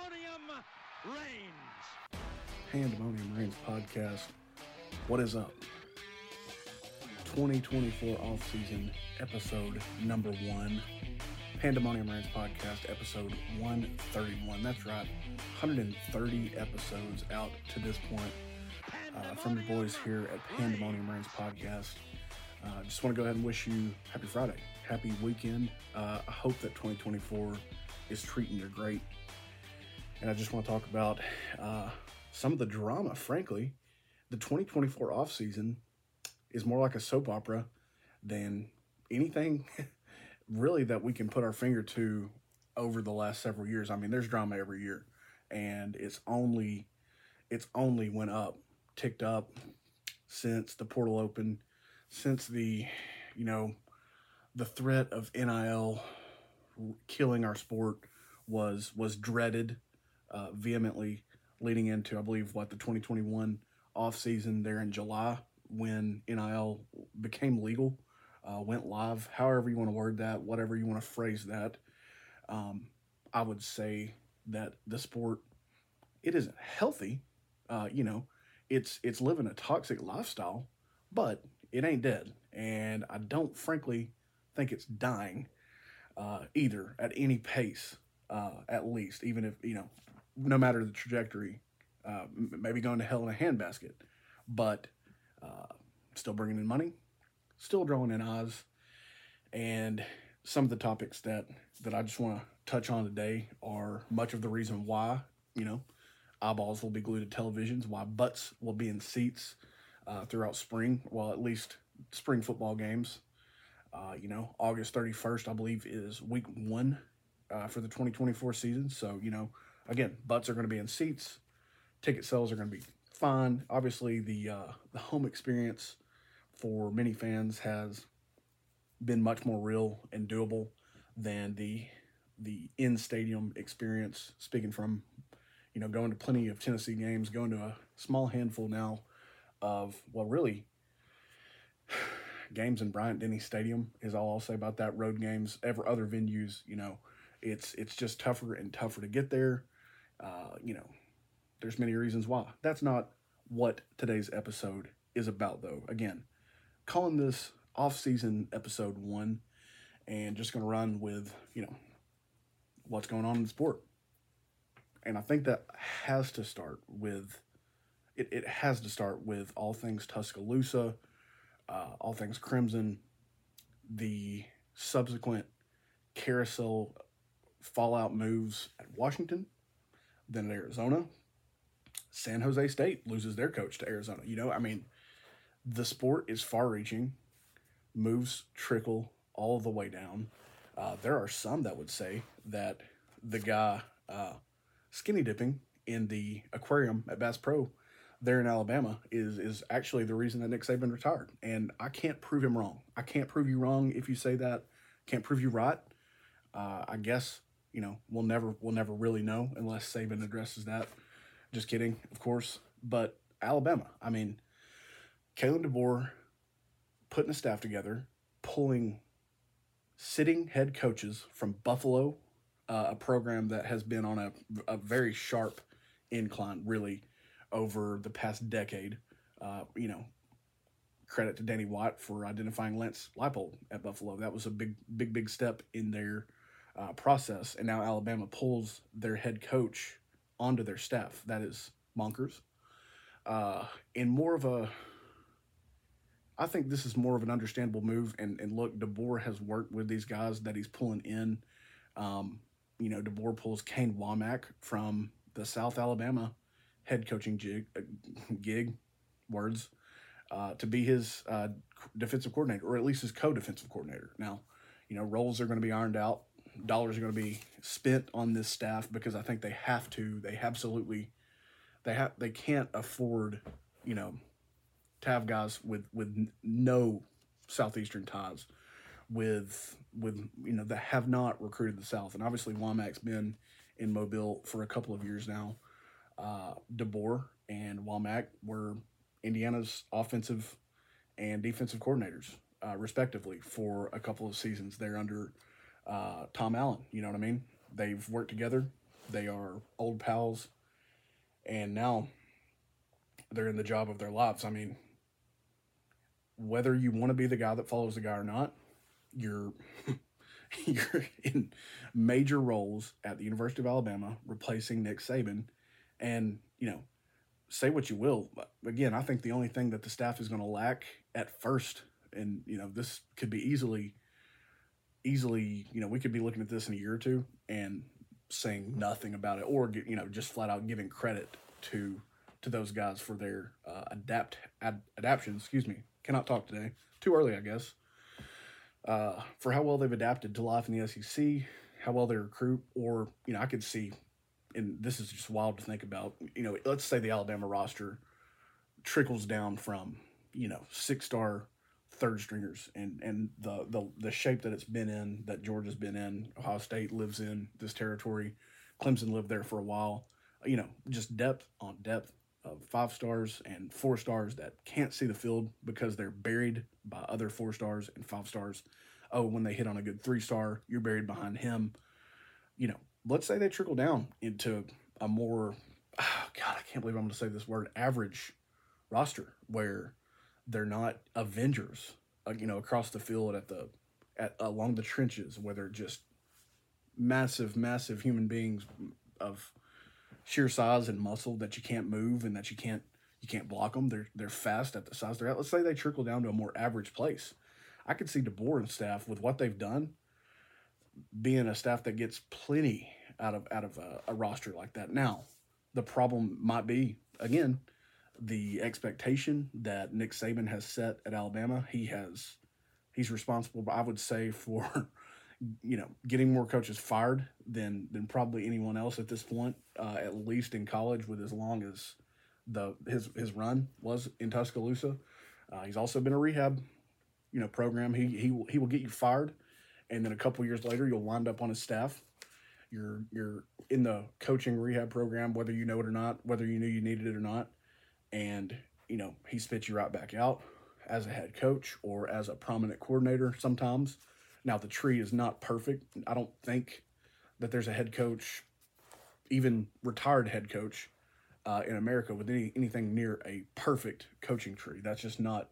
Pandemonium reigns. Pandemonium Reigns podcast. What is up? 2024 offseason episode number one. Pandemonium Reigns podcast episode 131. That's right, 130 episodes out to this point uh, from the boys here at Pandemonium Reigns podcast. Uh, just want to go ahead and wish you happy Friday, happy weekend. Uh, I hope that 2024 is treating you great. And I just want to talk about uh, some of the drama, frankly. The 2024 offseason is more like a soap opera than anything really that we can put our finger to over the last several years. I mean, there's drama every year, and it's only it's only went up, ticked up since the portal opened, since the you know the threat of NIL killing our sport was was dreaded uh, vehemently leading into I believe what the 2021 off season there in July when NIL became legal, uh, went live. However you want to word that, whatever you want to phrase that, um, I would say that the sport it isn't healthy. Uh, you know, it's it's living a toxic lifestyle, but it ain't dead, and I don't frankly think it's dying uh, either at any pace, uh, at least, even if, you know, no matter the trajectory, uh, maybe going to hell in a handbasket, but uh, still bringing in money, still drawing in eyes. And some of the topics that, that I just want to touch on today are much of the reason why, you know, eyeballs will be glued to televisions, why butts will be in seats uh, throughout spring, well, at least spring football games. Uh, you know, August 31st, I believe, is week one uh, for the 2024 season. So, you know, again, butts are going to be in seats. Ticket sales are going to be fine. Obviously, the uh, the home experience for many fans has been much more real and doable than the the in stadium experience. Speaking from, you know, going to plenty of Tennessee games, going to a small handful now of well, really games in Bryant Denny Stadium is all I'll say about that. Road games, ever other venues, you know, it's it's just tougher and tougher to get there. Uh, you know, there's many reasons why. That's not what today's episode is about, though. Again, calling this off-season episode one, and just going to run with you know what's going on in the sport. And I think that has to start with it. It has to start with all things Tuscaloosa uh, all things Crimson, the subsequent carousel fallout moves at Washington, then at Arizona. San Jose State loses their coach to Arizona. You know, I mean, the sport is far reaching, moves trickle all the way down. Uh, there are some that would say that the guy uh, skinny dipping in the aquarium at Bass Pro there in Alabama is is actually the reason that Nick Saban retired. And I can't prove him wrong. I can't prove you wrong if you say that. Can't prove you right. Uh, I guess you know we'll never we'll never really know unless Saban addresses that. Just kidding, of course. But Alabama, I mean, Kalen DeBoer putting a staff together, pulling sitting head coaches from Buffalo, uh, a program that has been on a, a very sharp incline, really over the past decade. Uh, you know, credit to Danny White for identifying Lance Leipold at Buffalo. That was a big, big, big step in their uh, process. And now Alabama pulls their head coach onto their staff. That is Monkers. Uh, in more of a, I think this is more of an understandable move. And, and look, DeBoer has worked with these guys that he's pulling in. Um, you know, DeBoer pulls Kane Wommack from the South Alabama head coaching jig, uh, gig, words, uh, to be his uh, defensive coordinator, or at least his co-defensive coordinator. Now, you know, roles are going to be ironed out. Dollars are going to be spent on this staff because I think they have to. They absolutely, they have. They can't afford, you know, to have guys with with no southeastern ties, with with you know that have not recruited the South. And obviously, Wommack's been in Mobile for a couple of years now uh, DeBoer and Wommack were Indiana's offensive and defensive coordinators, uh, respectively, for a couple of seasons there under uh, Tom Allen. You know what I mean? They've worked together. They are old pals, and now they're in the job of their lives. I mean, whether you want to be the guy that follows the guy or not, you're you're in major roles at the University of Alabama, replacing Nick Saban, and you know, say what you will, but again, I think the only thing that the staff is going to lack at first, and you know, this could be easily, easily, you know, we could be looking at this in a year or two and saying nothing about it, or you know, just flat out giving credit to to those guys for their uh, adapt ad, adaptation. Excuse me, cannot talk today. Too early, I guess uh, for how well they've adapted to life in the SEC, how well they recruit, or you know, I could see, and this is just wild to think about. You know, let's say the Alabama roster trickles down from you know six star third stringers and and the, the the shape that it's been in that Georgia's been in Ohio State lives in this territory Clemson lived there for a while you know just depth on depth of five stars and four stars that can't see the field because they're buried by other four stars and five stars. Oh, when they hit on a good three star, you're buried behind him. You know, let's say they trickle down into a more, oh God, I can't believe I'm going to say this word, average roster where they're not Avengers, uh, you know, across the field at the, at along the trenches where they're just massive, massive human beings of sheer size and muscle that you can't move and that you can't you can't block them. They're they're fast at the size they're at. Let's say they trickle down to a more average place. I could see DeBoer and staff with what they've done being a staff that gets plenty out of out of a, a roster like that. Now, the problem might be again the expectation that Nick Saban has set at Alabama. He has he's responsible, I would say, for you know, getting more coaches fired than than probably anyone else at this point, uh, at least in college, with as long as the his his run was in Tuscaloosa. Uh, he's also been a rehab, you know, program. He he he will get you fired, and then a couple years later, you'll wind up on his staff. You're you're in the coaching rehab program, whether you know it or not, whether you knew you needed it or not, and you know he spits you right back out as a head coach or as a prominent coordinator sometimes now, the tree is not perfect. I don't think that there's a head coach, even retired head coach, uh, in America with any anything near a perfect coaching tree. That's just not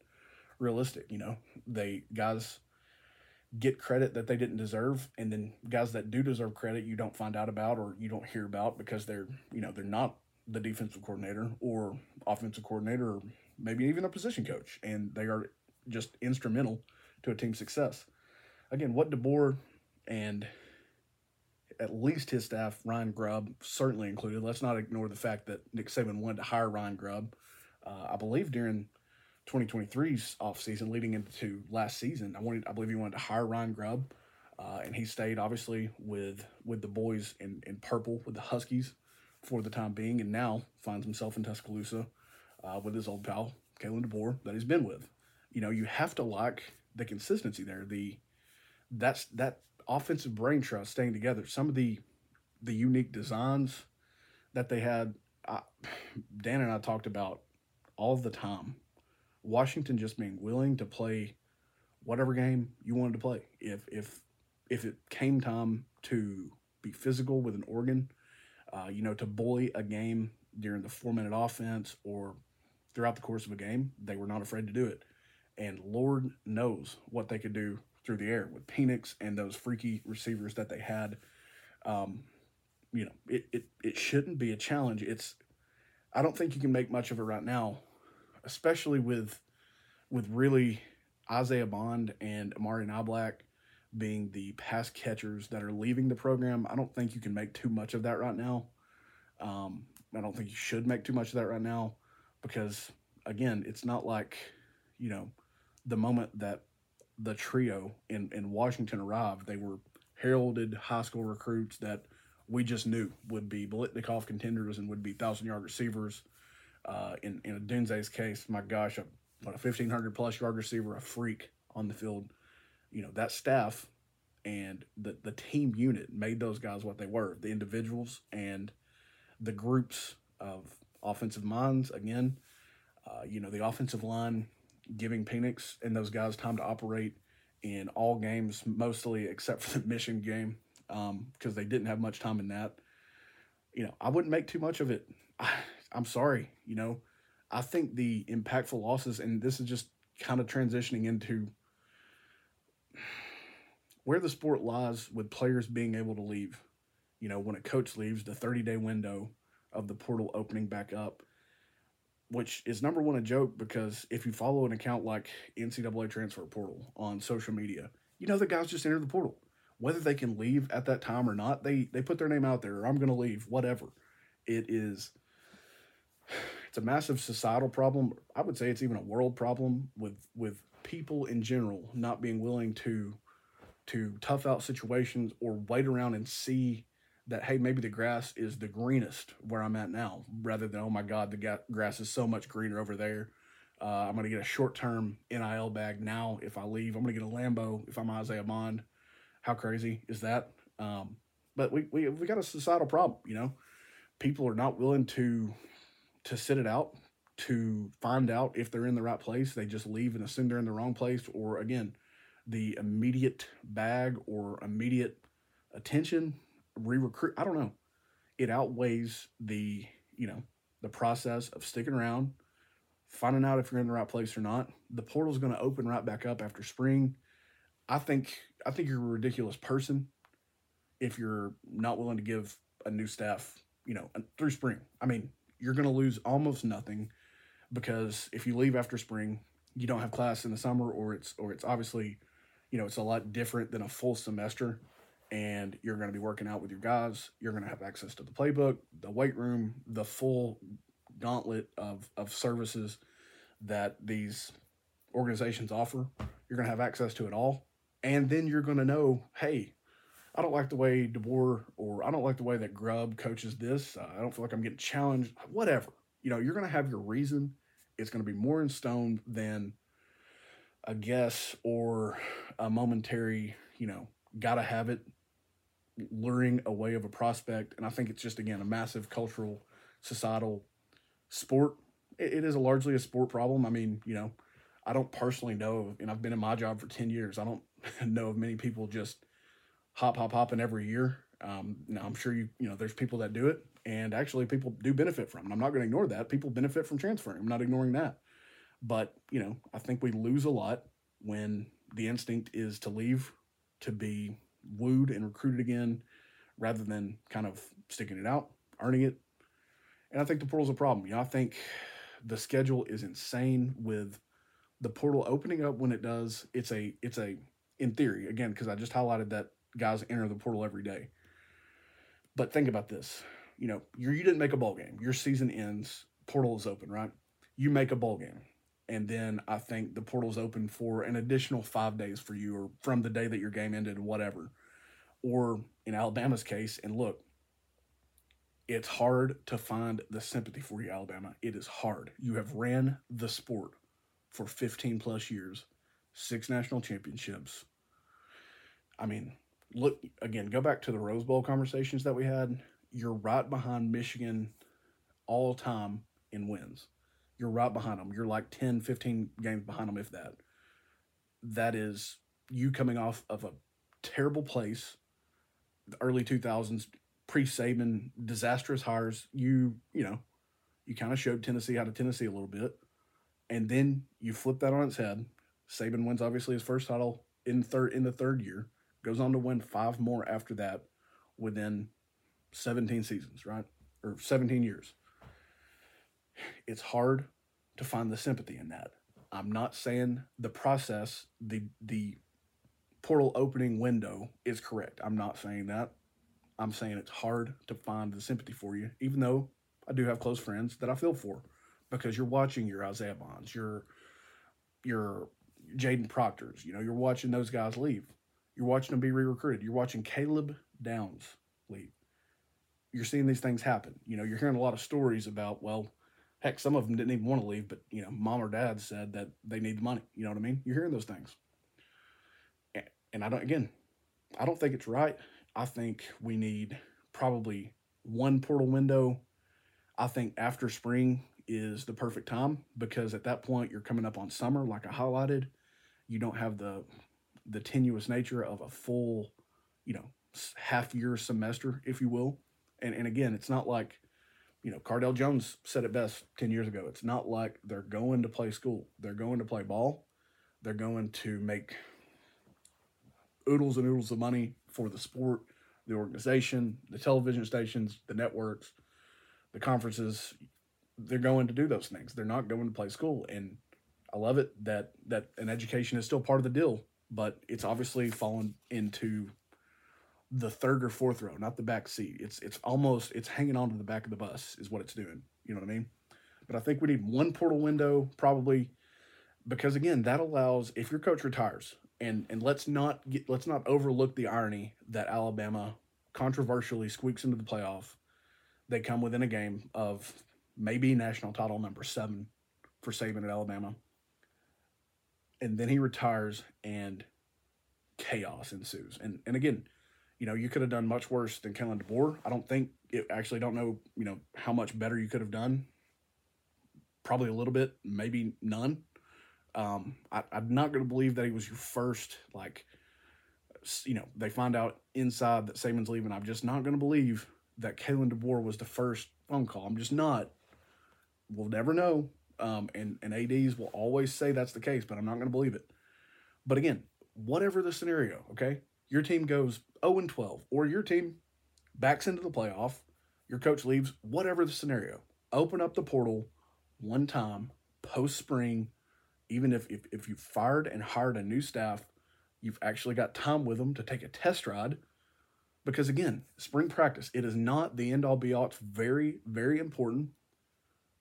realistic. You know, they guys get credit that they didn't deserve, and then guys that do deserve credit, you don't find out about or you don't hear about because they're you know they're not the defensive coordinator or offensive coordinator or maybe even a position coach, and they are just instrumental to a team's success again, what DeBoer and at least his staff, Ryan Grubb, certainly included. Let's not ignore the fact that Nick Saban wanted to hire Ryan Grubb. Uh, I believe during 2023's offseason leading into last season, I wanted, I believe he wanted to hire Ryan Grubb, uh, and he stayed obviously with with the boys in, in purple with the Huskies for the time being, and now finds himself in Tuscaloosa uh, with his old pal Kalen DeBoer that he's been with. You know, you have to like the consistency there. The that's that offensive brain trust staying together. Some of the the unique designs that they had, I, Dan and I talked about all the time. Washington just being willing to play whatever game you wanted to play. If if if it came time to be physical with an Oregon, uh, you know, to bully a game during the four minute offense or throughout the course of a game, they were not afraid to do it. And Lord knows what they could do through the air with Penix and those freaky receivers that they had. Um, you know, it, it, it shouldn't be a challenge. It's, I don't think you can make much of it right now, especially with, with really Isaiah Bond and Amari Niblack being the pass catchers that are leaving the program. I don't think you can make too much of that right now. Um, I don't think you should make too much of that right now because, again, it's not like, you know, the moment that the trio in, in Washington arrived, they were heralded high school recruits that we just knew would be Biletnikoff contenders and would be thousand yard receivers. Uh, in in Odunze's case, my gosh, a, what a fifteen hundred plus yard receiver, a freak on the field. You know that staff and the the team unit made those guys what they were. The individuals and the groups of offensive minds. Again, uh, you know the offensive line giving Penix and those guys time to operate in all games, mostly except for the Michigan game, because um, they didn't have much time in that. you know, I wouldn't make too much of it. I, I'm sorry, you know, I think the impactful losses, and this is just kind of transitioning into where the sport lies with players being able to leave. You know, when a coach leaves, the 30 day window of the portal opening back up, which is number one a joke because if you follow an account like NCAA Transfer Portal on social media, you know the guys just entered the portal. Whether they can leave at that time or not, they they put their name out there. I'm going to leave, whatever. It is it's a massive societal problem. I would say it's even a world problem with with people in general not being willing to to tough out situations or wait around and see that hey maybe the grass is the greenest where I'm at now rather than oh my god the ga- grass is so much greener over there. Uh, I'm going to get a short term NIL bag now if I leave. I'm going to get a Lambo if I'm Isaiah Bond. How crazy is that? Um, but we, we we got a societal problem, you know. People are not willing to to sit it out to find out if they're in the right place. They just leave and assume they're in the wrong place, or again, the immediate bag or immediate attention, re-recruit. I don't know. It outweighs the you know the process of sticking around, finding out if you're in the right place or not. The portal's going to open right back up after spring. I think I think you're a ridiculous person if you're not willing to give a new staff, you know, through spring. I mean, you're going to lose almost nothing because if you leave after spring, you don't have class in the summer, or it's or it's obviously, you know, it's a lot different than a full semester, and you're going to be working out with your guys. You're going to have access to the playbook, the weight room, the full gauntlet of of services that these organizations offer. You're going to have access to it all, and then you're going to know, hey, I don't like the way DeBoer or I don't like the way that Grubb coaches this. Uh, I don't feel like I'm getting challenged. Whatever. You know, you're going to have your reason. It's going to be more in stone than a guess or a momentary, you know, gotta have it luring away of a prospect. And I think it's just, again, a massive cultural, societal sport. it, it is a largely a sport problem. I mean, you know, I don't personally know, and I've been in my job for 10 years. I don't know of many people just hop, hop, hopping every year. Um, now I'm sure you, you know, there's people that do it and actually people do benefit from it. I'm not going to ignore that. People benefit from transferring. I'm not ignoring that. But, you know, I think we lose a lot when the instinct is to leave, to be wooed and recruited again, rather than kind of sticking it out, earning it. And I think the portal's a problem. You know, I think the schedule is insane with the portal opening up when it does. It's a it's a in theory, again, because I just highlighted that guys enter the portal every day. But think about this. You know, you you didn't make a bowl game. Your season ends, portal is open, right? You make a bowl game. And then I think the portal's open for an additional five days for you, or from the day that your game ended, whatever. Or in Alabama's case, and look, it's hard to find the sympathy for you, Alabama. It is hard. You have ran the sport for 15 plus years, six national championships. I mean, look again, go back to the Rose Bowl conversations that we had. You're right behind Michigan all time in wins. You're right behind them. You're like 10, 15 games behind them, if that. That is you coming off of a terrible place, the early 2000s, pre Saban, disastrous hires. You, you know, you kind of showed Tennessee how to Tennessee a little bit. And then you flip that on its head. Saban wins obviously his first title in third in the third year goes on to win five more after that within 17 seasons, right? Or 17 years. It's hard to find the sympathy in that. I'm not saying the process, the the portal opening window is correct. I'm not saying that. I'm saying it's hard to find the sympathy for you, even though I do have close friends that I feel for because you're watching your Isaiah Bonds, your your Jaden Proctors, you know, you're watching those guys leave. You're watching them be re-recruited. You're watching Caleb Downs leave. You're seeing these things happen. You know, you're hearing a lot of stories about, well, heck, some of them didn't even want to leave, but you know, mom or dad said that they need the money. You know what I mean? You're hearing those things. And I don't again, I don't think it's right. I think we need probably one portal window. I think after spring is the perfect time because at that point you're coming up on summer, like I highlighted. You don't have the the tenuous nature of a full, you know, half year semester, if you will, And and again, it's not like, you know, Cardale Jones said it best ten years ago. It's not like they're going to play school. They're going to play ball. They're going to make oodles and oodles of money for the sport, the organization, the television stations, the networks, the conferences. They're going to do those things. They're not going to play school. And I love it that that an education is still part of the deal, but it's obviously fallen into the third or fourth row, not the back seat. It's it's almost it's hanging on to the back of the bus is what it's doing. You know what I mean? But I think we need one portal window probably because again, that allows if your coach retires and and let's not get let's not overlook the irony that Alabama controversially squeaks into the playoff. They come within a game of maybe national title number 7 for Saban at Alabama and then he retires and chaos ensues. And and again, you know, you could have done much worse than Kalen DeBoer. I don't think it actually don't know, you know, how much better you could have done. Probably a little bit, maybe none. Um, I, I'm not going to believe that he was your first, like, you know, they find out inside that Saban's leaving. I'm just not going to believe that Kalen DeBoer was the first phone call. I'm just not. We'll never know. Um, and, and ADs will always say that's the case, but I'm not going to believe it. But again, whatever the scenario, okay, your team goes 0 and 12, or your team backs into the playoff, your coach leaves, whatever the scenario, open up the portal one time post spring. Even if, if, if you fired and hired a new staff, you've actually got time with them to take a test ride. Because again, spring practice, it is not the end all be all. It's very, very important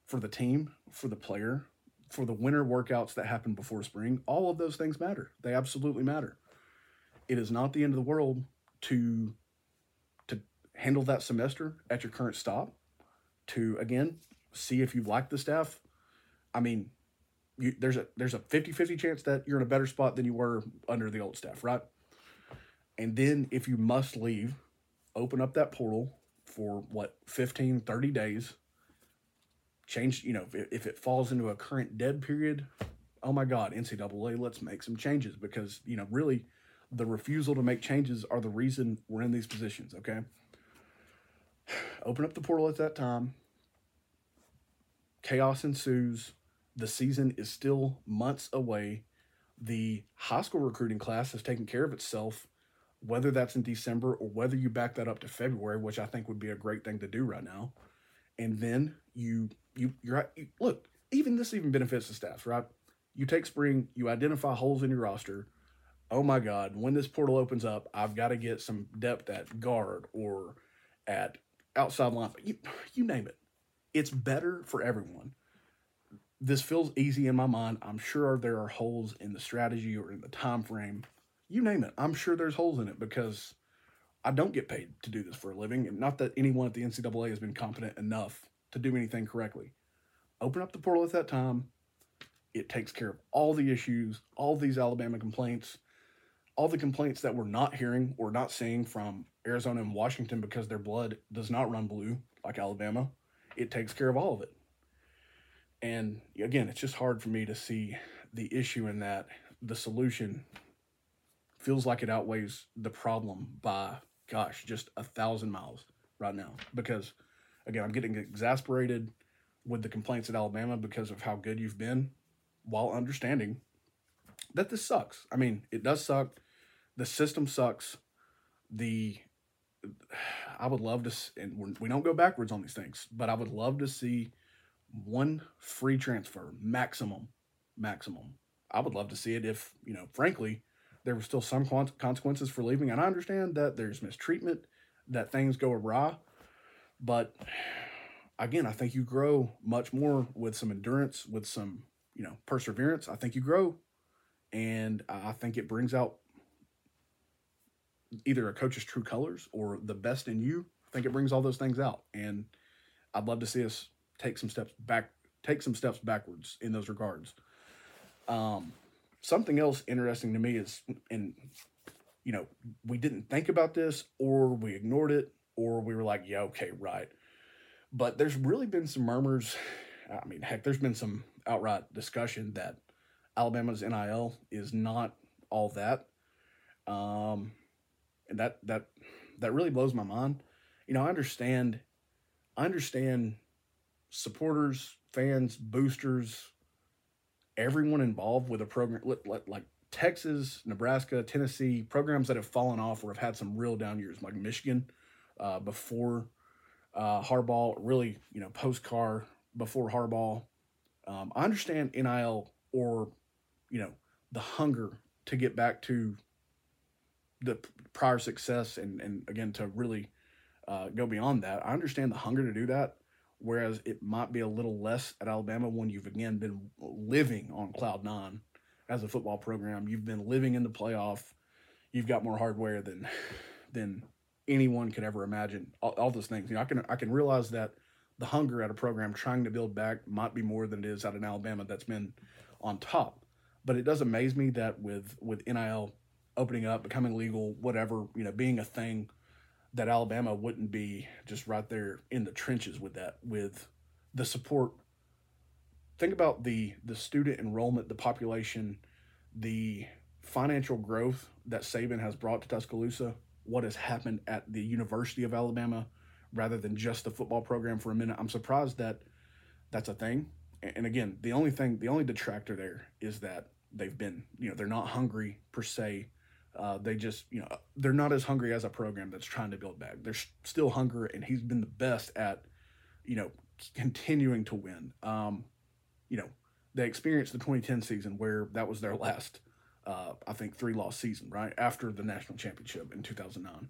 for the team, for the player, for the winter workouts that happen before spring. All of those things matter. They absolutely matter. It is not the end of the world to to handle that semester at your current stop. To again see if you like the staff. I mean, you, there's a there's a 50-50 chance that you're in a better spot than you were under the old staff, right? And then if you must leave, open up that portal for what 15 30 days change, you know, if, if it falls into a current dead period, oh my God, NCAA, let's make some changes because, you know, really the refusal to make changes are the reason we're in these positions, okay? Open up the portal at that time. Chaos ensues. The season is still months away. The high school recruiting class has taken care of itself, whether that's in December or whether you back that up to February, which I think would be a great thing to do right now. And then you you you're you, look even this even benefits the staff right you take spring you identify holes in your roster oh my god when this portal opens up i've got to get some depth at guard or at outside line. You, you name it. It's better for everyone. This feels easy in my mind. I'm sure there are holes in the strategy or in the time frame. You name it. I'm sure there's holes in it because i don't get paid to do this for a living and not that anyone at the ncaa has been competent enough to do anything correctly. Open up the portal at that time. It takes care of all the issues, all these Alabama complaints, all the complaints that we're not hearing or not seeing from Arizona and Washington because their blood does not run blue like Alabama. It takes care of all of it. And again, it's just hard for me to see the issue in that the solution feels like it outweighs the problem by, gosh, just a thousand miles right now because – again, I'm getting exasperated with the complaints at Alabama because of how good you've been, while understanding that this sucks. I mean, it does suck. The system sucks. The I would love to, and we don't go backwards on these things, but I would love to see one free transfer maximum, maximum. I would love to see it if you know, frankly, there were still some consequences for leaving, and I understand that there's mistreatment, that things go awry, but again, I think you grow much more with some endurance, with some, you know, perseverance. I think you grow. And I think it brings out either a coach's true colors or the best in you. I think it brings all those things out. And I'd love to see us take some steps back, take some steps backwards in those regards. Um, something else interesting to me is, and you know, we didn't think about this or we ignored it or we were like, yeah, okay, right. But there's really been some murmurs. I mean, heck, there's been some outright discussion that Alabama's NIL is not all that. Um, and that that that really blows my mind. you know, I understand, I understand supporters, fans, boosters, everyone involved with a program like Texas, Nebraska, Tennessee, programs that have fallen off or have had some real down years, like Michigan uh, before uh, Harbaugh, really, you know, post Carr before Harbaugh. Um, I understand NIL or, you know, the hunger to get back to the prior success and, and again, to really uh, go beyond that. I understand the hunger to do that, whereas it might be a little less at Alabama when you've, again, been living on cloud nine as a football program. You've been living in the playoff. You've got more hardware than than anyone could ever imagine. All, all those things. You know, I can I can realize that the hunger at a program trying to build back might be more than it is at an Alabama that's been on top. But it does amaze me that with with NIL opening up, becoming legal, whatever, you know, being a thing, that Alabama wouldn't be just right there in the trenches with that, with the support. Think about the the student enrollment, the population, the financial growth that Saban has brought to Tuscaloosa, what has happened at the University of Alabama, rather than just the football program for a minute. I'm surprised that that's a thing. And again, the only thing, the only detractor there is that they've been, you know, they're not hungry per se. Uh, they just, you know, they're not as hungry as a program that's trying to build back. They're still hungry, and he's been the best at, you know, continuing to win. Um, you know, they experienced the 2010 season where that was their last, uh, I think, three loss season, right after the national championship in 2009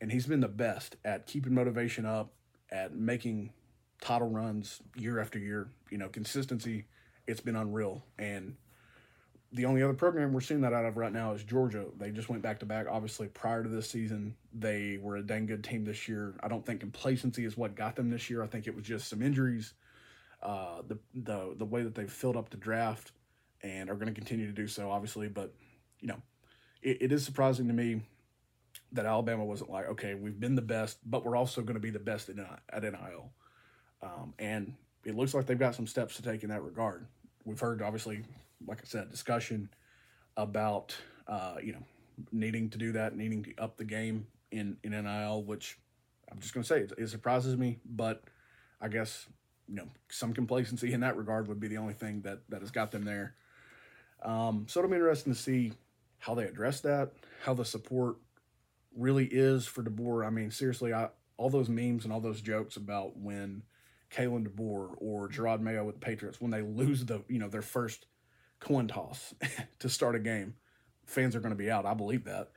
and he's been the best at keeping motivation up, at making title runs year after year. You know, consistency. It's been unreal, and the only other program we're seeing that out of right now is Georgia. They just went back to back. Obviously, prior to this season, they were a dang good team this year. I don't think complacency is what got them this year. I think it was just some injuries, uh, the the the way that they filled up the draft, and are going to continue to do so, obviously. But you know, it, it is surprising to me that Alabama wasn't like, okay, we've been the best, but we're also going to be the best in, at NIL. Um, and it looks like they've got some steps to take in that regard. We've heard, obviously, like I said, discussion about, uh, you know, needing to do that, needing to up the game in, in NIL, which I'm just going to say it, it surprises me, but I guess, you know, some complacency in that regard would be the only thing that, that has got them there. Um, so it'll be interesting to see how they address that, how the support really is for DeBoer. I mean, seriously, I all those memes and all those jokes about when Kalen DeBoer or Jerod Mayo with the Patriots when they lose the you know their first coin toss to start a game, fans are going to be out. I believe that.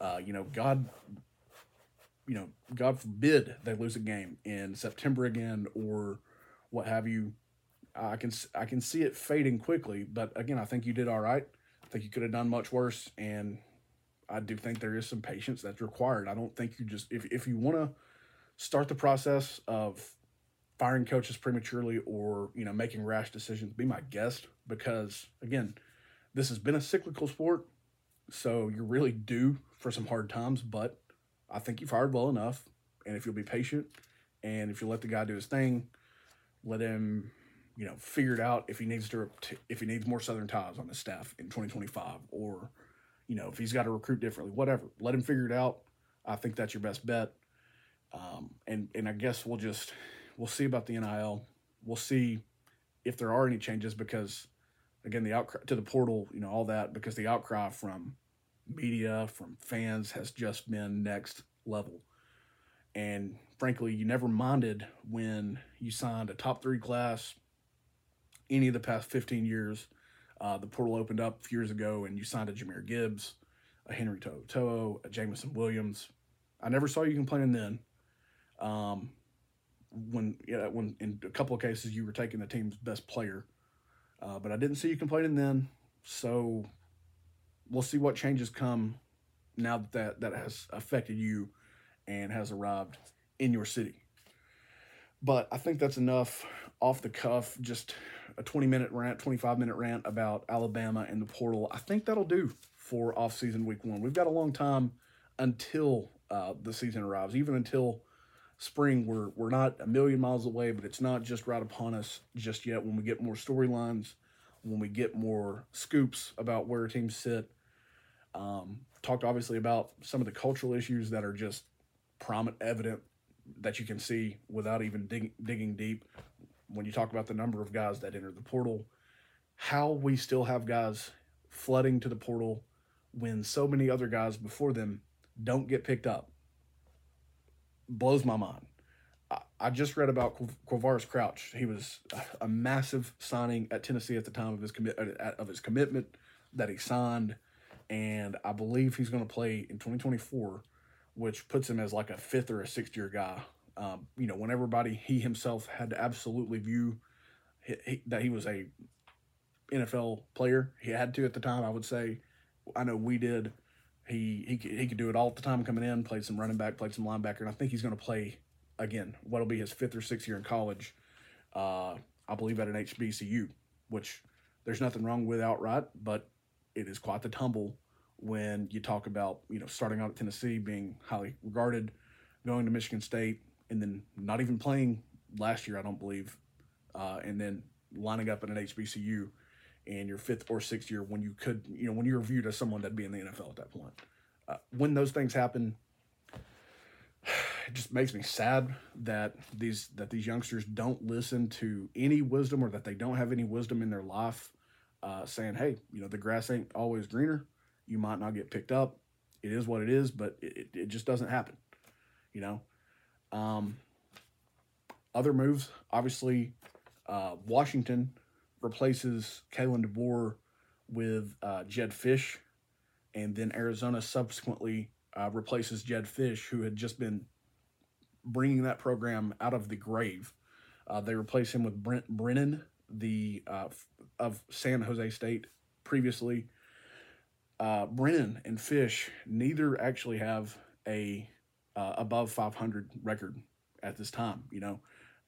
Uh, you know, God, you know, God forbid they lose a game in September again or what have you. I can I can see it fading quickly, but again, I think you did all right. I think you could have done much worse, and I do think there is some patience that's required. I don't think you just if if you want to start the process of firing coaches prematurely or you know making rash decisions, be my guest because again, this has been a cyclical sport, so you're really due for some hard times. But I think you fired well enough, and if you'll be patient and if you let the guy do his thing, let him you know figure it out if he needs to if he needs more Southern ties on his staff in 2025 or you know, if he's got to recruit differently, whatever, let him figure it out. I think that's your best bet. Um, and and I guess we'll just we'll see about the NIL. We'll see if there are any changes because again the outcry to the portal, you know, all that because the outcry from media, from fans has just been next level. And frankly, you never minded when you signed a top three class any of the past 15 years uh, the portal opened up years ago, and you signed a Jahmyr Gibbs, a Henry To'oTo'o, a Jameson Williams. I never saw you complaining then. Um, when yeah, when in a couple of cases you were taking the team's best player, uh, but I didn't see you complaining then. So we'll see what changes come now that that, that has affected you and has arrived in your city. But I think that's enough off the cuff, just a 20 minute rant, 25 minute rant about Alabama and the portal. I think that'll do for off season week one. We've got a long time until uh, the season arrives, even until spring. We're, we're not a million miles away, but it's not just right upon us just yet. When we get more storylines, when we get more scoops about where teams sit, um, talked obviously about some of the cultural issues that are just prominent, evident that you can see without even dig, digging deep. When you talk about the number of guys that enter the portal, how we still have guys flooding to the portal when so many other guys before them don't get picked up blows my mind. I, I just read about Quavaris Crouch. He was a, massive signing at Tennessee at the time of his commit of his commitment that he signed, and I believe he's going to play in 2024, which puts him as like a fifth or a sixth year guy. Um, you know, when everybody he himself had to absolutely view he, he, that he was a NFL player, he had to at the time. I would say, I know we did he he he could do it all the time coming in. Played some running back, played some linebacker, and I think he's going to play again. What'll be his fifth or sixth year in college? Uh, I believe at an HBCU, which there's nothing wrong with outright, but it is quite the tumble when you talk about you know starting out at Tennessee, being highly regarded, going to Michigan State, and then not even playing last year, I don't believe, uh, and then lining up at an HBCU in your fifth or sixth year when you could, you know, when you're viewed as someone that'd be in the NFL at that point. Uh, when those things happen, it just makes me sad that these that these youngsters don't listen to any wisdom or that they don't have any wisdom in their life, uh, saying, "Hey, you know, the grass ain't always greener. You might not get picked up. It is what it is, but it, it just doesn't happen." You know. Um, other moves, obviously, uh, Washington replaces Kalen DeBoer with uh, Jedd Fisch, and then Arizona subsequently uh, replaces Jedd Fisch, who had just been bringing that program out of the grave. Uh, they replace him with Brent Brennan, the uh, of San Jose State previously. Uh, Brennan and Fisch neither actually have a uh, above 500 record at this time. You know,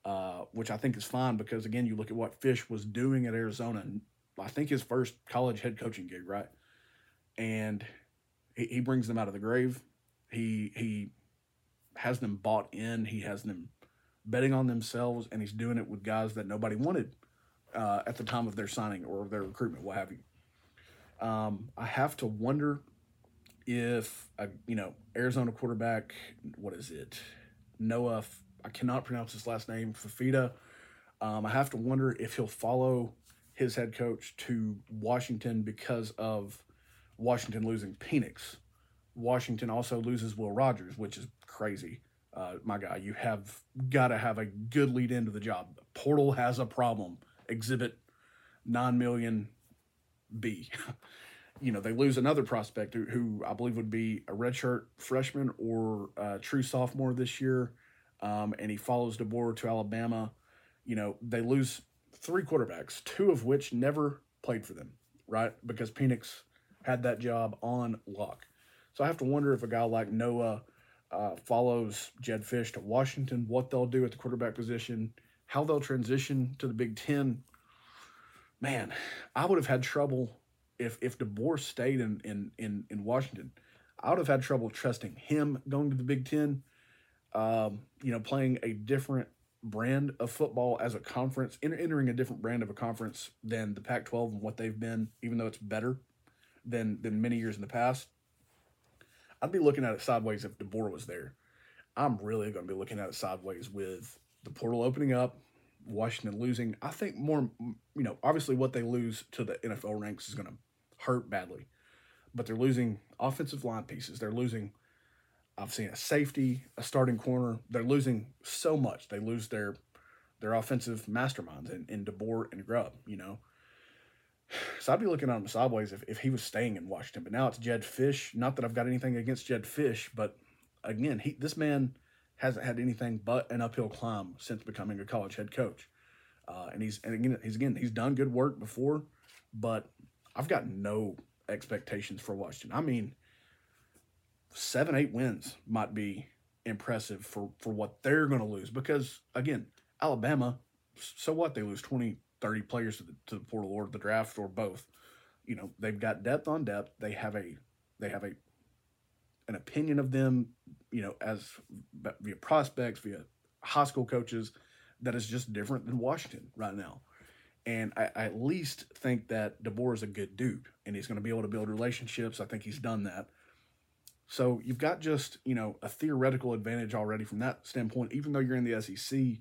uh, which I think is fine because again, you look at what Fisch was doing at Arizona. I think his first college head coaching gig, right? And he, he brings them out of the grave. He he has them bought in. He has them betting on themselves, and he's doing it with guys that nobody wanted uh, at the time of their signing or their recruitment, what have you. Um, I have to wonder if a, you know Arizona quarterback, what is it, Noah I cannot pronounce his last name, Fafita. Um, I have to wonder if he'll follow his head coach to Washington because of Washington losing Penix. Washington also loses Will Rogers, which is crazy. Uh, my guy, you have got to have a good lead into the job. Portal has a problem. Exhibit 9 million B. you know, they lose another prospect who, who I believe would be a redshirt freshman or a true sophomore this year um, and he follows DeBoer to Alabama. You know, they lose three quarterbacks, two of which never played for them, right? Because Penix had that job on lock. So I have to wonder if a guy like Noah uh, follows Jedd Fisch to Washington, what they'll do at the quarterback position, how they'll transition to the Big Ten. Man, I would have had trouble if if DeBoer stayed in in in, in Washington. I would have had trouble trusting him going to the Big Ten um, you know, playing a different brand of football as a conference, entering a different brand of a conference than the Pac-12 and what they've been, even though it's better than than many years in the past. I'd be looking at it sideways if DeBoer was there. I'm really going to be looking at it sideways with the portal opening up, Washington losing. I think more, you know, obviously what they lose to the NFL ranks is going to hurt badly, but they're losing offensive line pieces. They're losing I've seen a safety, a starting corner. They're losing so much. They lose their their offensive masterminds in, in DeBoer and Grubb, you know. So I'd be looking at him sideways if, if he was staying in Washington. But now it's Jedd Fisch. Not that I've got anything against Jedd Fisch, but again, he this man hasn't had anything but an uphill climb since becoming a college head coach. Uh, and he's and again he's again he's done good work before, but I've got no expectations for Washington. I mean, seven, eight wins might be impressive for, for what they're going to lose. Because, again, Alabama, so what? They lose 20, 30 players to the, to the portal or the draft or both. You know, they've got depth on depth. They have a, they have a, an opinion of them, you know, as via prospects, via high school coaches that is just different than Washington right now. And I, I at least think that DeBoer is a good dude and he's going to be able to build relationships. I think he's done that. So you've got just, you know, a theoretical advantage already from that standpoint. Even though you're in the SEC, you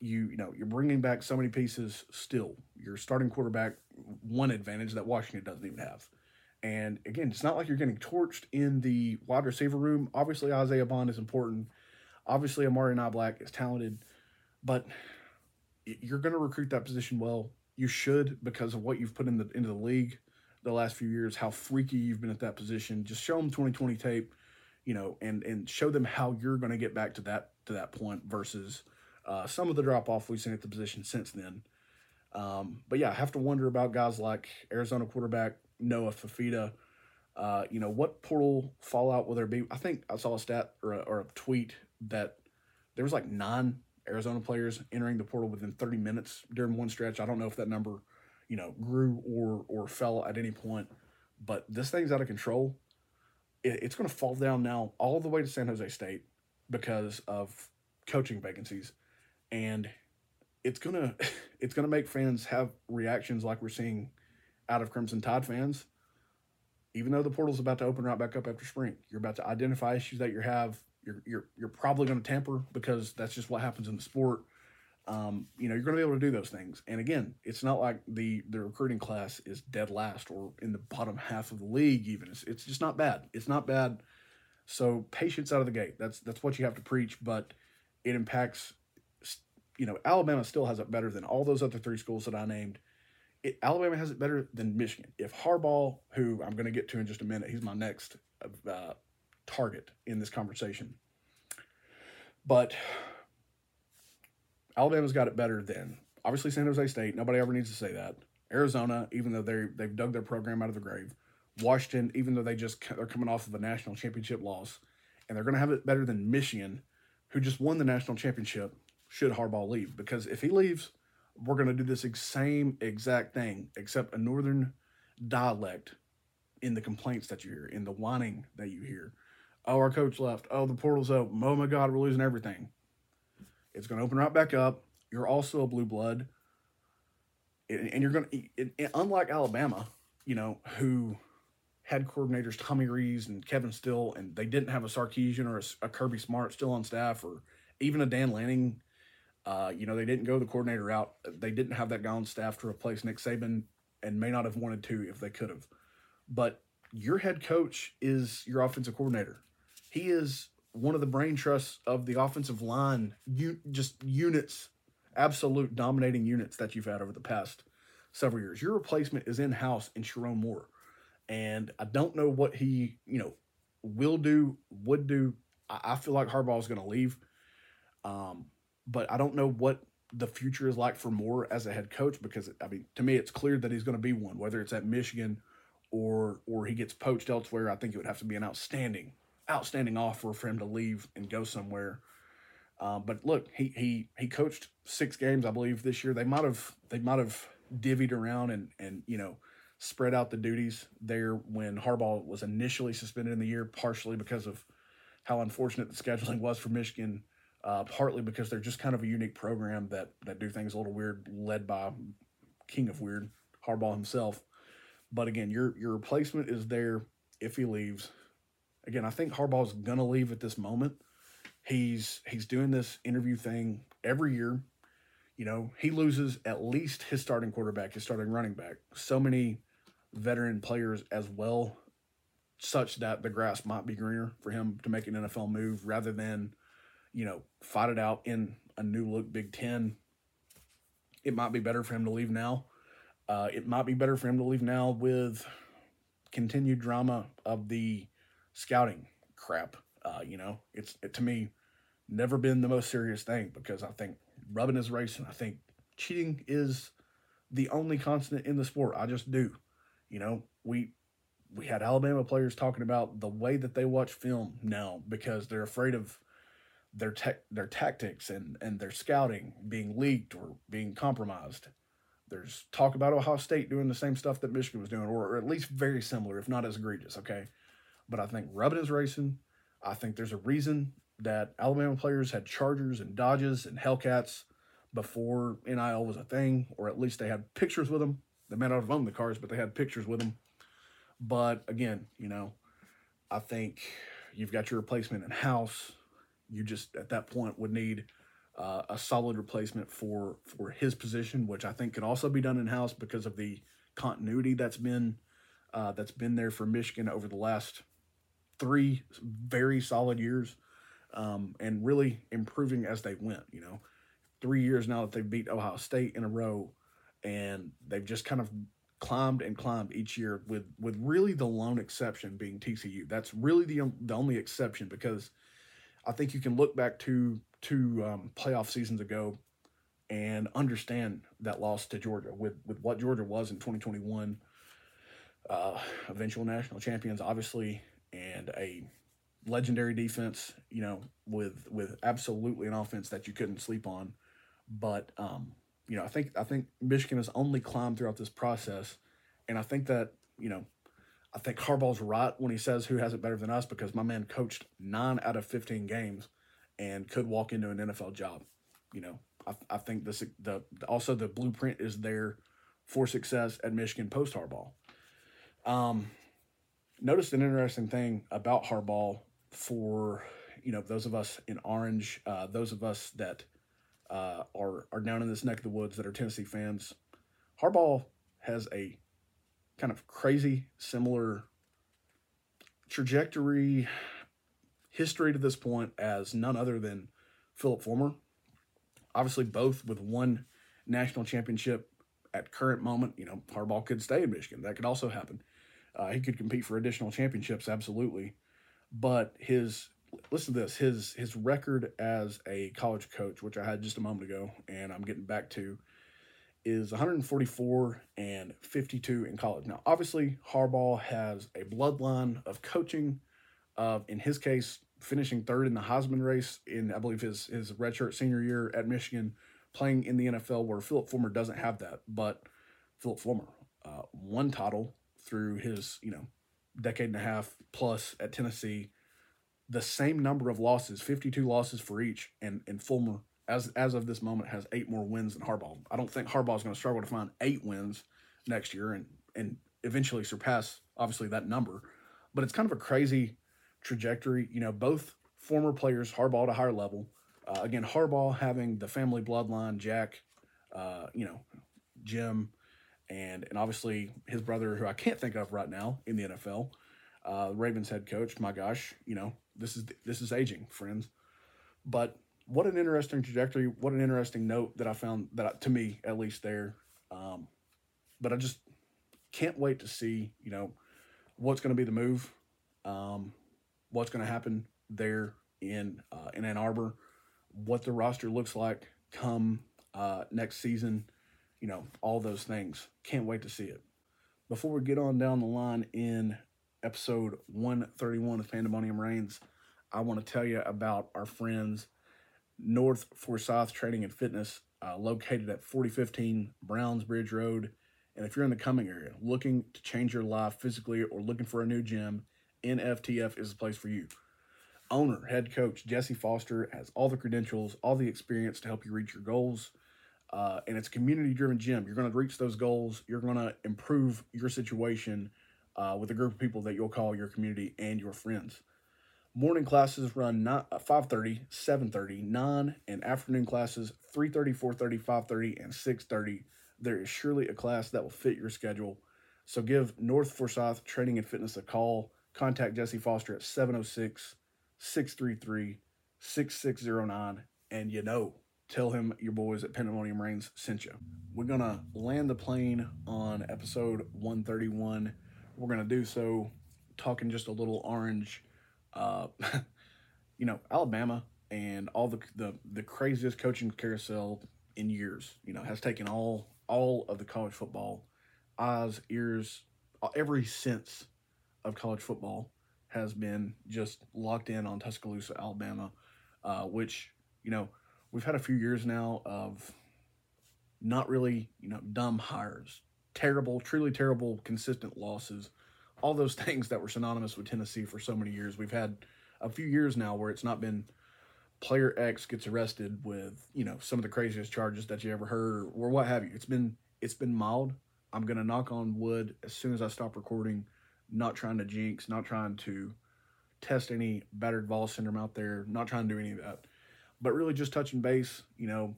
you know, you're bringing back so many pieces still. Your starting quarterback one advantage that Washington doesn't even have. And again, it's not like you're getting torched in the wide receiver room. Obviously, Isaiah Bond is important. Obviously, Amari Niblack is talented, but you're going to recruit that position well. You should because of what you've put in the into the league the last few years, how freaky you've been at that position. Just show them 2020 tape, you know, and and show them how you're going to get back to that to that point versus uh, some of the drop off we've seen at the position since then. Um, but yeah, I have to wonder about guys like Arizona quarterback Noah Fifita. Uh, you know, what portal fallout will there be? I think I saw a stat or a, or a tweet that there was like nine Arizona players entering the portal within 30 minutes during one stretch. I don't know if that number, you know, grew or or fell at any point, but this thing's out of control. It, it's going to fall down now all the way to San Jose State because of coaching vacancies, and it's gonna it's gonna make fans have reactions like we're seeing out of Crimson Tide fans. Even though the portal's about to open right back up after spring, you're about to identify issues that you have. You're you're you're probably going to tamper because that's just what happens in the sport. Um, you know, you're going to be able to do those things. And again, it's not like the the recruiting class is dead last or in the bottom half of the league. Even it's, it's just not bad. It's not bad. So patience out of the gate. That's that's what you have to preach. But it impacts. You know, Alabama still has it better than all those other three schools that I named it, Alabama has it better than Michigan. If Harbaugh, who I'm going to get to in just a minute, he's my next uh, target in this conversation. But Alabama's got it better than obviously San Jose State. Nobody ever needs to say that. Arizona, even though they they've dug their program out of the grave. Washington, even though they just they're coming off of a national championship loss, and they're going to have it better than Michigan, who just won the national championship. Should Harbaugh leave? Because if he leaves we're going to do this same exact thing, except a northern dialect in the complaints that you hear, in the whining that you hear. Oh, our coach left. Oh, the portal's open. Oh my God, we're losing everything. It's going to open right back up. You're also a blue blood, and you're going to, unlike Alabama, you know, who had coordinators Tommy Rees and Kevin Steele, and they didn't have a Sarkisian or a, a Kirby Smart still on staff, or even a Dan Lanning uh, you know, they didn't go the coordinator route. They didn't have that guy on staff to replace Nick Saban and may not have wanted to if they could have. But your head coach is your offensive coordinator. He is one of the brain trusts of the offensive line, you just units, absolute dominating units that you've had over the past several years. Your replacement is in house in Sherrone Moore. And I don't know what he, you know, will do, would do. I, I feel like Harbaugh is going to leave. Um, but I don't know what the future is like for Moore as a head coach because I mean to me it's clear that he's going to be one whether it's at Michigan or or he gets poached elsewhere I think it would have to be an outstanding outstanding offer for him to leave and go somewhere um, but look he he he coached six games I believe this year they might have they might have divvied around and and you know spread out the duties there when Harbaugh was initially suspended in the year partially because of how unfortunate the scheduling was for Michigan uh, partly because they're just kind of a unique program that that do things a little weird, led by King of Weird, Harbaugh himself. But again, your your replacement is there if he leaves. Again, I think Harbaugh's gonna leave at this moment. He's he's doing this interview thing every year. You know, he loses at least his starting quarterback, his starting running back. So many veteran players as well, such that the grass might be greener for him to make an NFL move rather than you know, fight it out in a new look Big Ten. It might be better for him to leave now. Uh, it might be better for him to leave now with continued drama of the scouting crap. Uh, you know, it's it, to me never been the most serious thing because I think rubbing is racing. I think cheating is the only constant in the sport. I just do. You know, we we had Alabama players talking about the way that they watch film now because they're afraid of their tech their tactics and and their scouting being leaked or being compromised. There's talk about Ohio State doing the same stuff that Michigan was doing, or, or at least very similar, if not as egregious. Okay, but I think rubbing is racing. I think there's a reason that Alabama players had Chargers and Dodges and Hellcats before NIL was a thing, or at least they had pictures with them. They may not have owned the cars, but they had pictures with them. But again, you know, I think you've got your replacement in house. You just at that point would need uh, a solid replacement for for his position, which I think could also be done in house because of the continuity that's been uh, that's been there for Michigan over the last three very solid years, um, and really improving as they went. You know, three years now that they've beat Ohio State in a row, and they've just kind of climbed and climbed each year with with really the lone exception being TCU. That's really the the only exception because I think you can look back to two um, playoff seasons ago and understand that loss to Georgia with with what Georgia was in 2021, uh, eventual national champions, obviously, and a legendary defense. You know, with with absolutely an offense that you couldn't sleep on. But um, you know, I think I think Michigan has only climbed throughout this process, and I think that you know I think Harbaugh's right when he says who has it better than us because my man coached nine out of 15 games and could walk into an NFL job. You know, I, I think this the also the blueprint is there for success at Michigan post Harbaugh. Um, noticed an interesting thing about Harbaugh for you know those of us in orange, uh, those of us that uh, are are down in this neck of the woods that are Tennessee fans. Harbaugh has a kind of crazy, similar trajectory, history to this point as none other than Phillip Fulmer. Obviously, both with one national championship at current moment. You know, Harbaugh could stay in Michigan. That could also happen. Uh, he could compete for additional championships, absolutely. But his listen to this his his record as a college coach, which I had just a moment ago, and I'm getting back to is 144 and 52 in college. Now, obviously, Harbaugh has a bloodline of coaching, of in his case, finishing third in the Heisman race in I believe his his redshirt senior year at Michigan, playing in the NFL where Phillip Fulmer doesn't have that, but Phillip Fulmer uh, one title through his you know decade and a half plus at Tennessee, the same number of losses, 52 losses for each, and and Fulmer as as of this moment, has eight more wins than Harbaugh. I don't think Harbaugh is going to struggle to find eight wins next year and and eventually surpass obviously that number. But it's kind of a crazy trajectory. You know, both former players, Harbaugh at a higher level. Uh, again, Harbaugh having the family bloodline, Jack, uh, you know, Jim, and and obviously his brother, who I can't think of right now in the NFL, uh, Ravens head coach. My gosh, you know, this is this is aging, friends. But what an interesting trajectory. What an interesting note that I found that I, to me at least there. Um, but I just can't wait to see you know what's going to be the move, um, what's going to happen there in uh, in Ann Arbor, what the roster looks like come uh, next season. You know all those things. Can't wait to see it. Before we get on down the line in episode 131 of Pandemonium Reigns, I want to tell you about our friends North Forsyth Training and Fitness, uh, located at 4015 Browns Bridge Road. And if you're in the Cumming area looking to change your life physically or looking for a new gym, NFTF is the place for you. Owner, head coach Jesse Foster has all the credentials, all the experience to help you reach your goals. Uh, and it's a community driven gym. You're going to reach those goals. You're going to improve your situation uh, with a group of people that you'll call your community and your friends. Morning classes run not 5.30, 7.30, 9, and afternoon classes 3.30, 4.30, 5.30, and 6.30. There is surely a class that will fit your schedule. So give North Forsyth Training and Fitness a call. Contact Jesse Foster at 706 633 6609. And you know, tell him your boys at Pandemonium Reigns sent you. We're going to land the plane on episode 131. We're going to do so talking just a little orange uh, you know, Alabama and all the, the the craziest coaching carousel in years. You know, has taken all all of the college football eyes, ears, every sense of college football has been just locked in on Tuscaloosa, Alabama, uh, which you know we've had a few years now of not really you know dumb hires, terrible, truly terrible, consistent losses all those things that were synonymous with Tennessee for so many years. We've had a few years now where it's not been player X gets arrested with, you know, some of the craziest charges that you ever heard or what have you. It's been it's been mild. I'm gonna knock on wood as soon as I stop recording, not trying to jinx, not trying to test any battered Vol syndrome out there. Not trying to do any of that, but really just touching base. You know,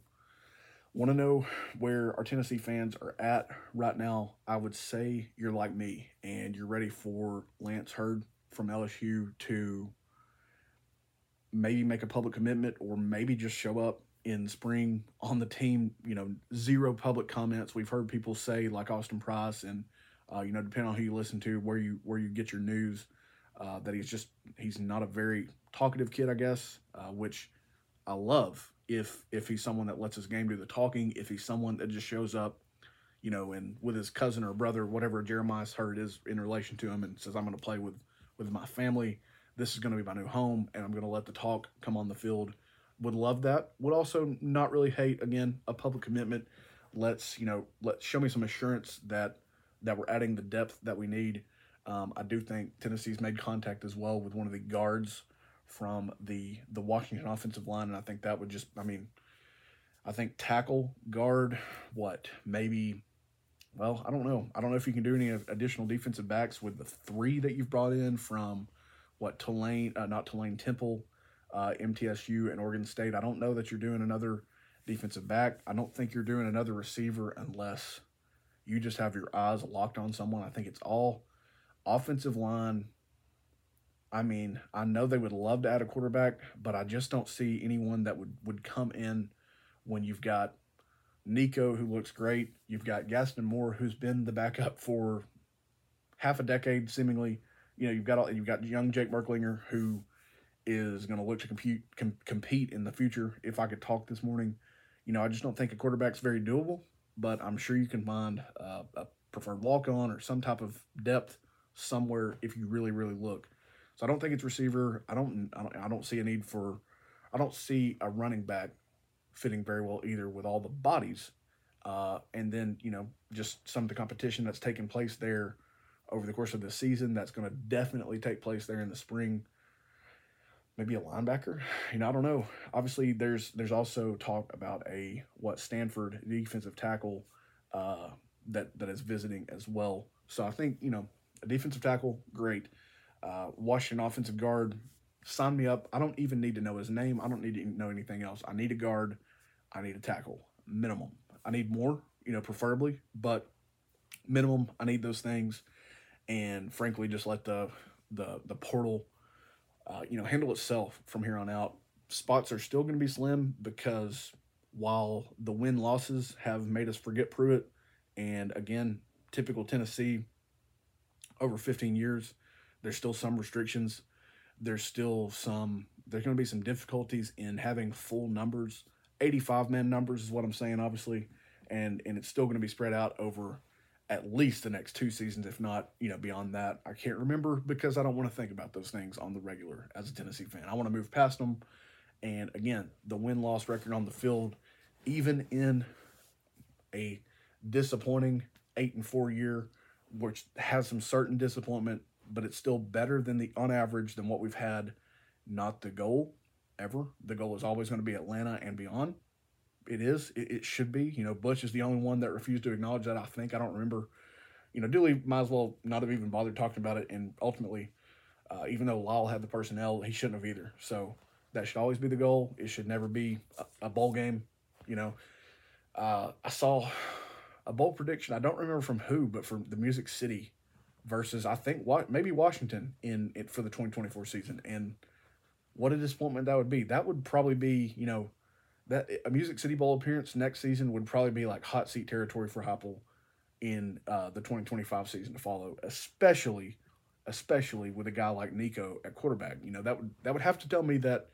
want to know where our Tennessee fans are at right now. I would say you're like me and you're ready for Lance Heard from LSU to maybe make a public commitment or maybe just show up in spring on the team. You know, zero public comments. We've heard people say like Austin Price and uh, you know, depending on who you listen to, where you where you get your news, uh, that he's just he's not a very talkative kid, I guess, uh, which I love. If if he's someone that lets his game do the talking, if he's someone that just shows up, you know, and with his cousin or brother, whatever Jeremiah's heard is in relation to him, and says, "I'm going to play with with my family. This is going to be my new home, and I'm going to let the talk come on the field." Would love that. Would also not really hate again a public commitment. Let's you know let show me some assurance that that we're adding the depth that we need. Um, I do think Tennessee's made contact as well with one of the guards from the the Washington offensive line, and I think that would just, I mean, I think tackle, guard, what maybe. Well, I don't know. I don't know if you can do any additional defensive backs with the three that you've brought in from what Tulane, uh, not Tulane, Temple, uh, MTSU, and Oregon State. I don't know that you're doing another defensive back. I don't think you're doing another receiver unless you just have your eyes locked on someone. I think it's all offensive line. I mean, I know they would love to add a quarterback, but I just don't see anyone that would, would come in when you've got Nico, who looks great. You've got Gaston Moore, who's been the backup for half a decade, seemingly. You know, you've got all, you've got young Jake Merklinger, who is going to look to compete com- compete in the future. If I could talk this morning, you know, I just don't think a quarterback's very doable but I'm sure you can find uh, a preferred walk on or some type of depth somewhere if you really really look. So I don't think it's receiver. I don't I don't, I don't see a need for I don't see a running back fitting very well either with all the bodies. Uh, and then you know just some of the competition that's taking place there over the course of the season that's going to definitely take place there in the spring maybe a linebacker. You know, I don't know. Obviously, there's there's also talk about a what Stanford defensive tackle uh, that that is visiting as well. So I think you know a defensive tackle, great. Uh, Washington offensive guard, sign me up. I don't even need to know his name. I don't need to know anything else. I need a guard. I need a tackle minimum. I need more, you know, preferably, but minimum. I need those things, and frankly, just let the the the portal uh, you know, handle itself from here on out. Spots are still going to be slim because while the win losses have made us forget Pruitt, and again, typical Tennessee over 15 years, there's still some restrictions. There's still some, there's going to be some difficulties in having full numbers. 85 man numbers is what I'm saying, obviously. And, and it's still going to be spread out over at least the next two seasons, if not, you know, beyond that. I can't remember because I don't want to think about those things on the regular as a Tennessee fan. I want to move past them. And again, the win loss record on the field, even in a disappointing eight and four year, which has some certain disappointment, but it's still better than the on average than what we've had. Not the goal ever. The goal is always going to be Atlanta and beyond it is. It, it, should be. You know, Butch is the only one that refused to acknowledge that. I think I don't remember. You know, Dooley might as well not have even bothered talking about it. And ultimately, uh, even though Lyle had the personnel, he shouldn't have either. So that should always be the goal. It should never be a, a bowl game. You know, uh, I saw a bowl prediction. I don't remember from who, but from the Music City versus I think what maybe Washington in it for the 2024 season. And what a disappointment that would be. That would probably be you know that a Music City Bowl appearance next season would probably be like hot seat territory for Heupel in uh, the 2025 season to follow, especially especially with a guy like Nico at quarterback. You know, that would that would have to tell me that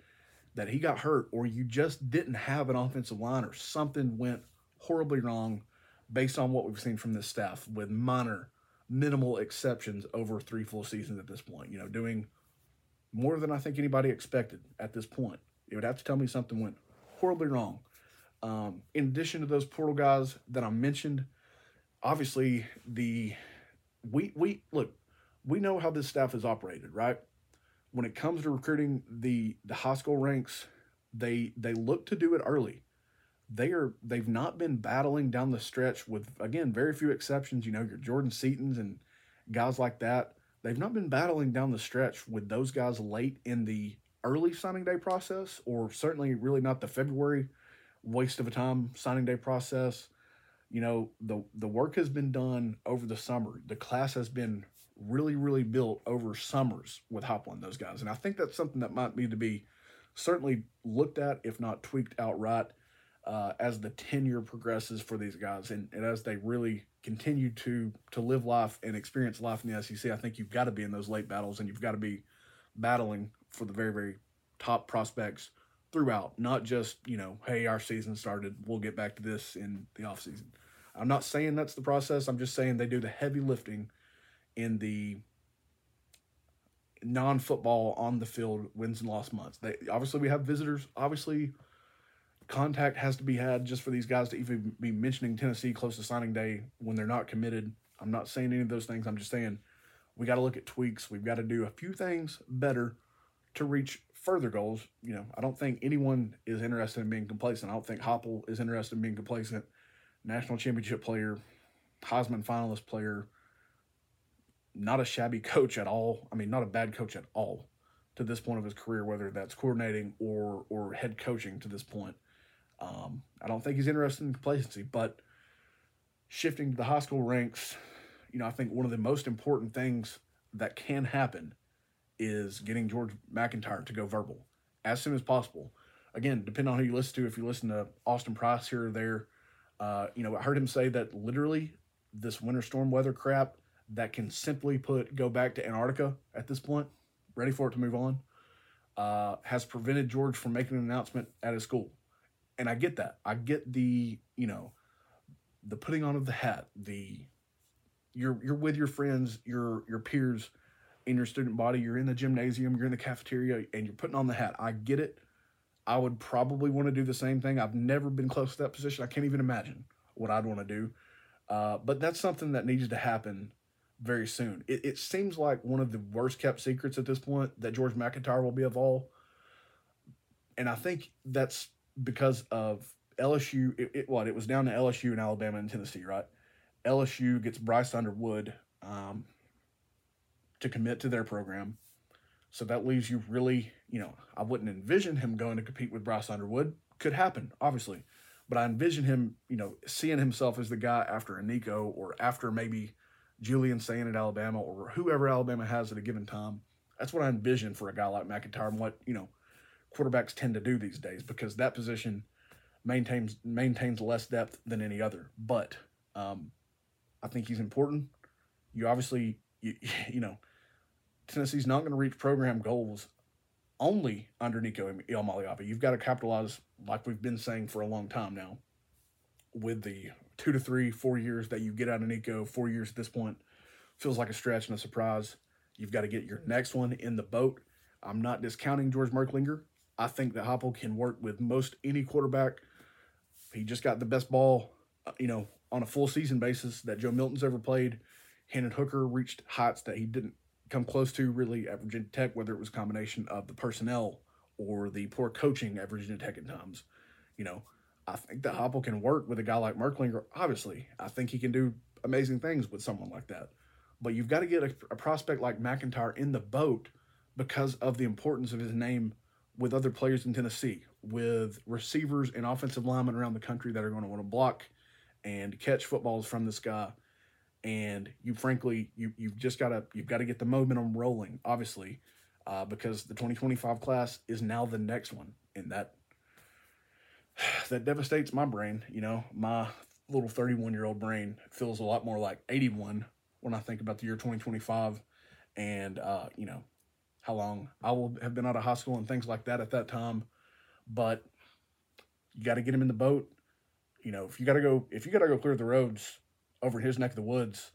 that he got hurt or you just didn't have an offensive line or something went horribly wrong based on what we've seen from this staff with minor minimal exceptions over three full seasons at this point. You know, doing more than I think anybody expected at this point. It would have to tell me something went horribly wrong. Um, in addition to those portal guys that I mentioned, obviously the we we look we know how this staff is operated, right? When it comes to recruiting the the high school ranks, they they look to do it early. They are they've not been battling down the stretch with again very few exceptions. You know your Jordan Seatons and guys like that they've not been battling down the stretch with those guys late in the early signing day process, or certainly really not the February waste of a time signing day process. You know, the the work has been done over the summer. The class has been really, really built over summers with Heupel and those guys. And I think that's something that might need to be certainly looked at, if not tweaked outright, uh, as the tenure progresses for these guys and, and as they really continue to to live life and experience life in the SEC. I think you've got to be in those late battles and you've got to be battling for the very, very top prospects throughout, not just, you know, hey, our season started, we'll get back to this in the off season. I'm not saying that's the process. I'm just saying they do the heavy lifting in the non-football on the field wins and lost months. They obviously we have visitors. Obviously, contact has to be had just for these guys to even be mentioning Tennessee close to signing day when they're not committed. I'm not saying any of those things. I'm just saying we got to look at tweaks. We've got to do a few things better to reach further goals. You know, I don't think anyone is interested in being complacent. I don't think Heupel is interested in being complacent. National championship player, Heisman finalist player, not a shabby coach at all. I mean, not a bad coach at all to this point of his career, whether that's coordinating or or head coaching to this point. Um, I don't think he's interested in complacency, but shifting to the high school ranks, you know, I think one of the most important things that can happen is getting George MacIntyre to go verbal as soon as possible. Again, depending on who you listen to, if you listen to Austin Price here or there, uh, you know, I heard him say that literally this winter storm weather crap that can simply put go back to Antarctica at this point, ready for it to move on, uh, has prevented George from making an announcement at his school. And I get that. I get the, you know, the putting on of the hat, the you're you're with your friends, your your peers in your student body, you're in the gymnasium, you're in the cafeteria, and you're putting on the hat. I get it. I would probably want to do the same thing. I've never been close to that position. I can't even imagine what I'd want to do. Uh, but that's something that needs to happen very soon. It, it seems like one of the worst kept secrets at this point that George MacIntyre will be a Vol. And I think that's because of LSU. It, it, what? It was down to LSU and Alabama and Tennessee, right? LSU gets Bryce Underwood um, to commit to their program. So that leaves you really, you know, I wouldn't envision him going to compete with Bryce Underwood. Could happen, obviously. But I envision him, you know, seeing himself as the guy after a Nico or after maybe Julian Sayin at Alabama or whoever Alabama has at a given time. That's what I envision for a guy like MacIntyre and what, you know, quarterbacks tend to do these days because that position maintains maintains less depth than any other. But um, I think he's important. You obviously, you, you know, Tennessee's not going to reach program goals only under Nico Iamaleava. You've got to capitalize, like we've been saying for a long time now, with the two to three, four years that you get out of Nico, four years at this point, feels like a stretch and a surprise. You've got to get your next one in the boat. I'm not discounting George Merklinger. I think that Heupel can work with most any quarterback. He just got the best ball, uh, you know, on a full season basis that Joe Milton's ever played. Hendon Hooker reached heights that he didn't come close to really at Virginia Tech, whether it was combination of the personnel or the poor coaching at Virginia Tech at times. You know, I think that Heupel can work with a guy like Merklinger. Obviously, I think he can do amazing things with someone like that. But you've got to get a, a prospect like MacIntyre in the boat because of the importance of his name with other players in Tennessee, with receivers and offensive linemen around the country that are going to want to block and catch footballs from this guy. And you, frankly, you you've just got to you've got to get the momentum rolling, obviously, uh, because the 2025 class is now the next one, and that that devastates my brain. You know, my little 31 year old brain feels a lot more like 81 when I think about the year 2025 and, uh, you know, how long I will have been out of high school and things like that at that time. But you got to get him in the boat. You know, if you got to go, if you got to go clear the roads over his neck of the woods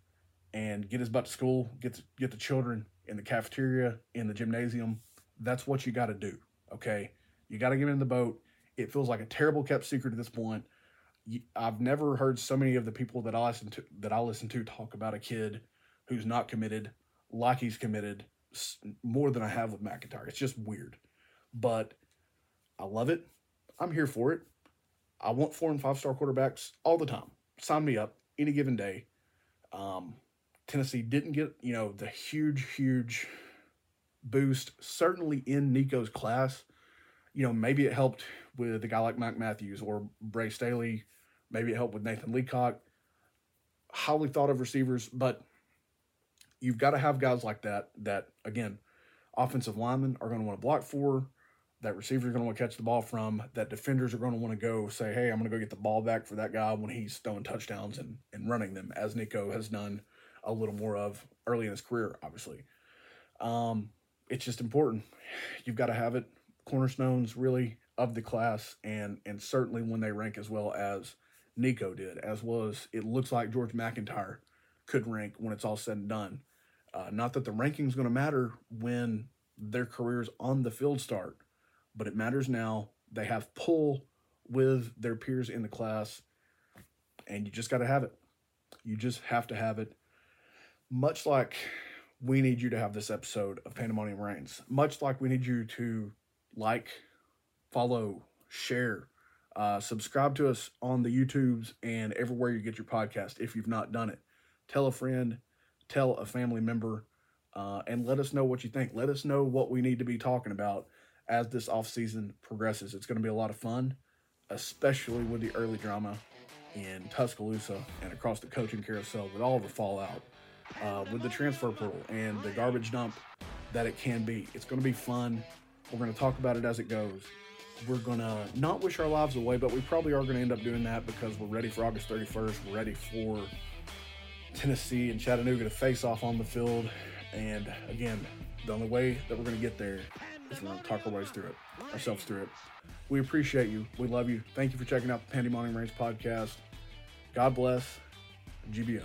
and get his butt to school, get the, get the children in the cafeteria, in the gymnasium, that's what you got to do. Okay. You got to get him in the boat it feels like a terrible kept secret at this point. I've never heard so many of the people that I listen to that I listen to talk about a kid who's not committed like he's committed more than I have with MacIntyre. It's just weird, but I love it. I'm here for it. I want four and five star quarterbacks all the time. Sign me up any given day. Um, Tennessee didn't get, you know, the huge, huge boost, certainly in Nico's class. You know, maybe it helped with a guy like Mike Matthews or Bray Staley. Maybe it helped with Nathan Leacock. Highly thought of receivers, but you've got to have guys like that that, again, offensive linemen are going to want to block for, that receivers are going to want to catch the ball from, that defenders are going to want to go say, hey, I'm going to go get the ball back for that guy when he's throwing touchdowns and, and running them, as Nico has done a little more of early in his career, obviously. Um, it's just important. You've got to have it. Cornerstones really of the class, and and certainly when they rank as well as Nico did, as well as it looks like George MacIntyre could rank when it's all said and done. Uh, not that the ranking's going to matter when their careers on the field start, but it matters now. They have pull with their peers in the class, and you just got to have it. You just have to have it. Much like we need you to have this episode of Pandemonium Reigns, much like we need you to like, follow, share, uh, subscribe to us on the YouTubes and everywhere you get your podcast if you've not done it. Tell a friend, tell a family member, uh, and let us know what you think. Let us know what we need to be talking about as this off season progresses. It's going to be a lot of fun, especially with the early drama in Tuscaloosa and across the coaching carousel with all the fallout, uh, with the transfer portal and the garbage dump that it can be. It's going to be fun. We're going to talk about it as it goes. We're going to not wish our lives away, but we probably are going to end up doing that because we're ready for August 31st. We're ready for Tennessee and Chattanooga to face off on the field. And again, the only way that we're going to get there is we're going to talk our ways through it, ourselves through it. We appreciate you. We love you. Thank you for checking out the Pandemonium Reigns podcast. God bless. GBO.